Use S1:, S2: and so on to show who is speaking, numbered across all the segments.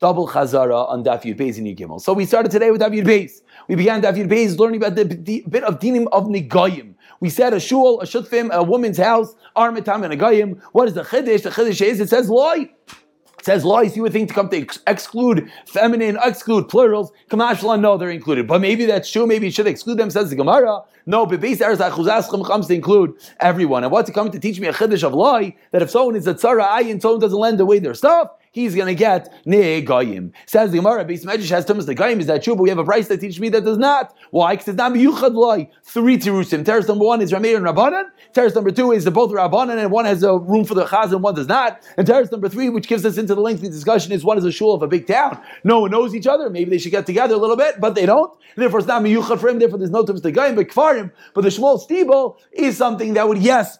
S1: double chazara on Daf Yud Beis in Yigimel. So we started today with Daf Yud Beis. We began Daf Yud Beis learning about the, the bit of dinim of Nigayim. We said a shul, a shutfim, a woman's house, armitam and a gayim. What is the chiddush? The chiddush is it says loy. It says lois, you would think to come to ex- exclude feminine, exclude plurals. Kamashla, no, they're included. But maybe that's true. Maybe you should exclude them, says the Gemara. No, but base comes to include everyone. And what's it coming to teach me a chiddush of loy that if someone is a tzara ayin, someone doesn't lend away their stuff, he's going to get ne'egayim. Says the Gemara, base Medrash has Tumas the Gayim. Is that true? But we have a price that teaches me that does not. Why? Because it's not miyuchad loy. Three tirusim. Teres number one is Rameir and Rabbanan. Teres number two is the both Rabbanan, and one has a room for the chaz and one does not. And teres number three, which gives us into the lengthy discussion, is one is a shul of a big town. No one knows each other. Maybe they should get together a little bit, but they don't. And therefore, it's not miyuchad for him. Therefore, there's no Tumas the Gayim, but kfarim. But the small steeple is something that would, yes,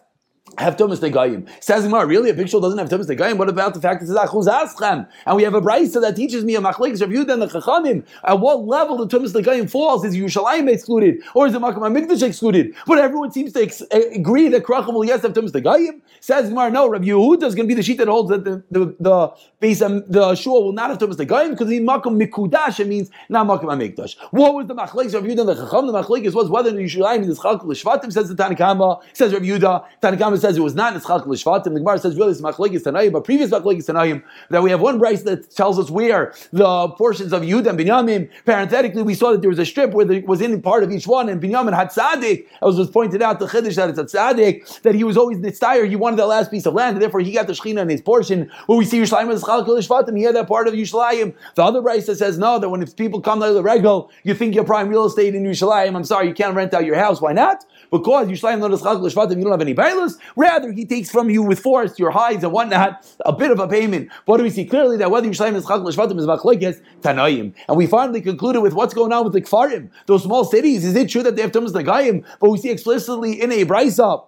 S1: have Tumas Negayim. Says Gemara, really? A big shul doesn't have Tumas Negayim? What about the fact that it's Achuz Aschem? And we have a brisa that teaches me a Machlekes of Yudah and the Chachamim. At what level the Tumas Negayim falls? Is Yerushalayim excluded? Or is the Makam HaMikdash excluded? But everyone seems to ex- eh, agree that Krachim will yes have Tumas Negayim. Says Gemara, no, Rabbi Yehuda is going to be the sheet that holds that the, the, the base, um, the shul will not have Tumas Negayim because the Makam Mikudash, it means not Makam HaMikdash. What was the Machlekes of Yudah and the Chacham? The Machlekes was whether the Yerushalayim is Chakul Shvatim, says the Tanakama, says Rabbi Yehuda. Tanakama says it was not Nitzchak Lishvatim. The Gemara says really it's Machlekes Tanayim, but previous Machlekes Tanayim that we have one brace that tells us where the portions of Yud and Binyamin. Parenthetically, we saw that there was a strip where there was in part of each one, and Binyamin had tzaddik. As was pointed out, the chiddush that it's a tzaddik that he was always nitztayer. He wanted that last piece of land, and therefore he got the shechina in his portion. Where we see Yerushalayim as Chal Lishvatim, he had that part of Yerushalayim. The other brace that says no, that when if people come to the regal, you think you're prime real estate in Yerushalayim. I'm sorry, you can't rent out your house. Why not? Because Yerushalayim not as Chal Lishvatim, you don't have any bailers. Rather, he takes from you with force your hides and whatnot a bit of a payment. What do we see clearly that whether Yerushalayim is Chal Lishvatim is Machlekes Tanayim, and we finally concluded with what's going on with the Kfarim, those small cities. Is it true that they have Tumas Nagayim? But we see explicitly in a brisa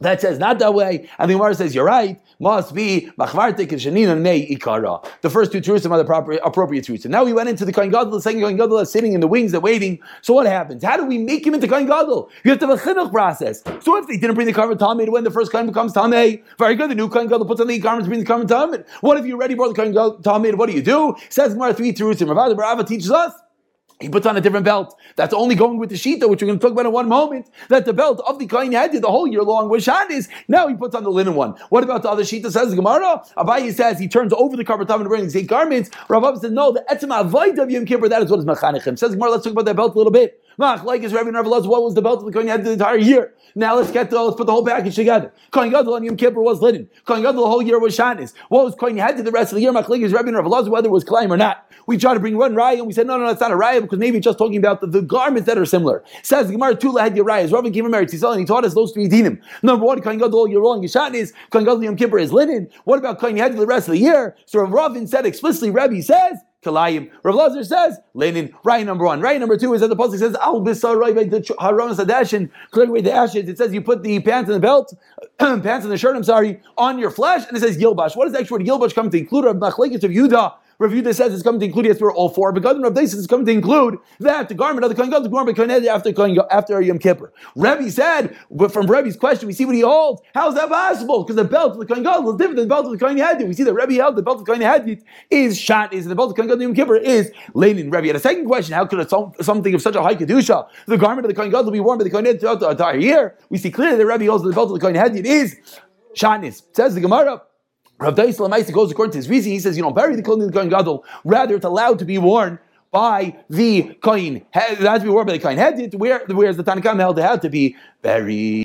S1: that says not that way, and the Gemara says you're right. Must be machvartik and shanina nei ikara. The first two truths are the proper, appropriate truths. And now we went into the kohen gadol. The second kohen gadol is sitting in the wings, they're waiting. So what happens? How do we make him into kohen gadol? You have to have a chinuch process. So if they didn't bring the karma tamid when the first kohen becomes tamid, very good. The new kohen gadol puts on the garments, brings the karma tamid. What if you already brought the kohen tamid? What do you do? Says Gemara three truths. And Rav teaches us. He puts on a different belt. That's only going with the shita, which we're going to talk about in one moment. That the belt of the kohen had the whole year long was Shabbos. Now he puts on the linen one. What about the other shita? Says Gemara. Abayi says he turns over the carpet and the same garments. Rav says no. The etzma avoid of Yom Kippur. That is what is mechanechim. Says Gemara. Let's talk about that belt a little bit. Mach, like is Rabbi Rav what was the belt of the Kohen had the entire year? Now let's get the, let's put the whole package together. Kohen Gadol on Yom Kippur was linen. Kohen Gadol the whole year was Shatnis. What was Kohen had to the rest of the year? Mach, like is Rabbi Rav whether it was climb or not. We tried to bring one raya and we said no, no, no, it's not a raya because maybe it's just talking about the, the garments that are similar. Says Gemara Tula had rayas. Rabbi came from Eretz and he taught us those three dinim. Number one, Kohen Gadol long is Shatnis. Kohen Gadol Yom Kippur is linen. What about Kohen had the rest of the year? So Ravin said explicitly. Rabbi says. Kalayim. Rav Lazar says, linen, right number one. Right number two is that the Pasuk says, Al Haron Sadashin, clearing away the ashes. It says you put the pants and the belt, pants and the shirt, I'm sorry, on your flesh, and it says Gilbash. What does the actual Gilbash come to include? Rav Machlekes of Yudah Rav Yehuda says it's coming to include, yes, we're all four. But Gadol Rav says it's coming to include that the garment of the Kohen Gadol, the garment of after Kohen, after Yom Kippur. Rebbe said, but from Rebbe's question, we see what he holds. How is that possible? Because the belt of the Kohen Gadol is different than the belt of the Kohen Hadid. We see that Rebbe held the belt of the Kohen Hadid is shot, is the belt of the Kohen Gadol Yom Kippur is linen. Rebbe had a second question. How could something of such a high kedusha, the garment of the Kohen Gadol, be worn by the Kohen throughout the entire year? We see clearly that Rebbe holds the belt of the Kohen Hadid is shatnis. Says the Gemara. Rav Dais Lamaisa goes according to his reason. He says you don't bury the clothing of the Kohen Gadol. Rather, it's allowed to be worn by the Kohen. It has to be worn by the Kohen. Whereas the Tanakhama held it had to be buried.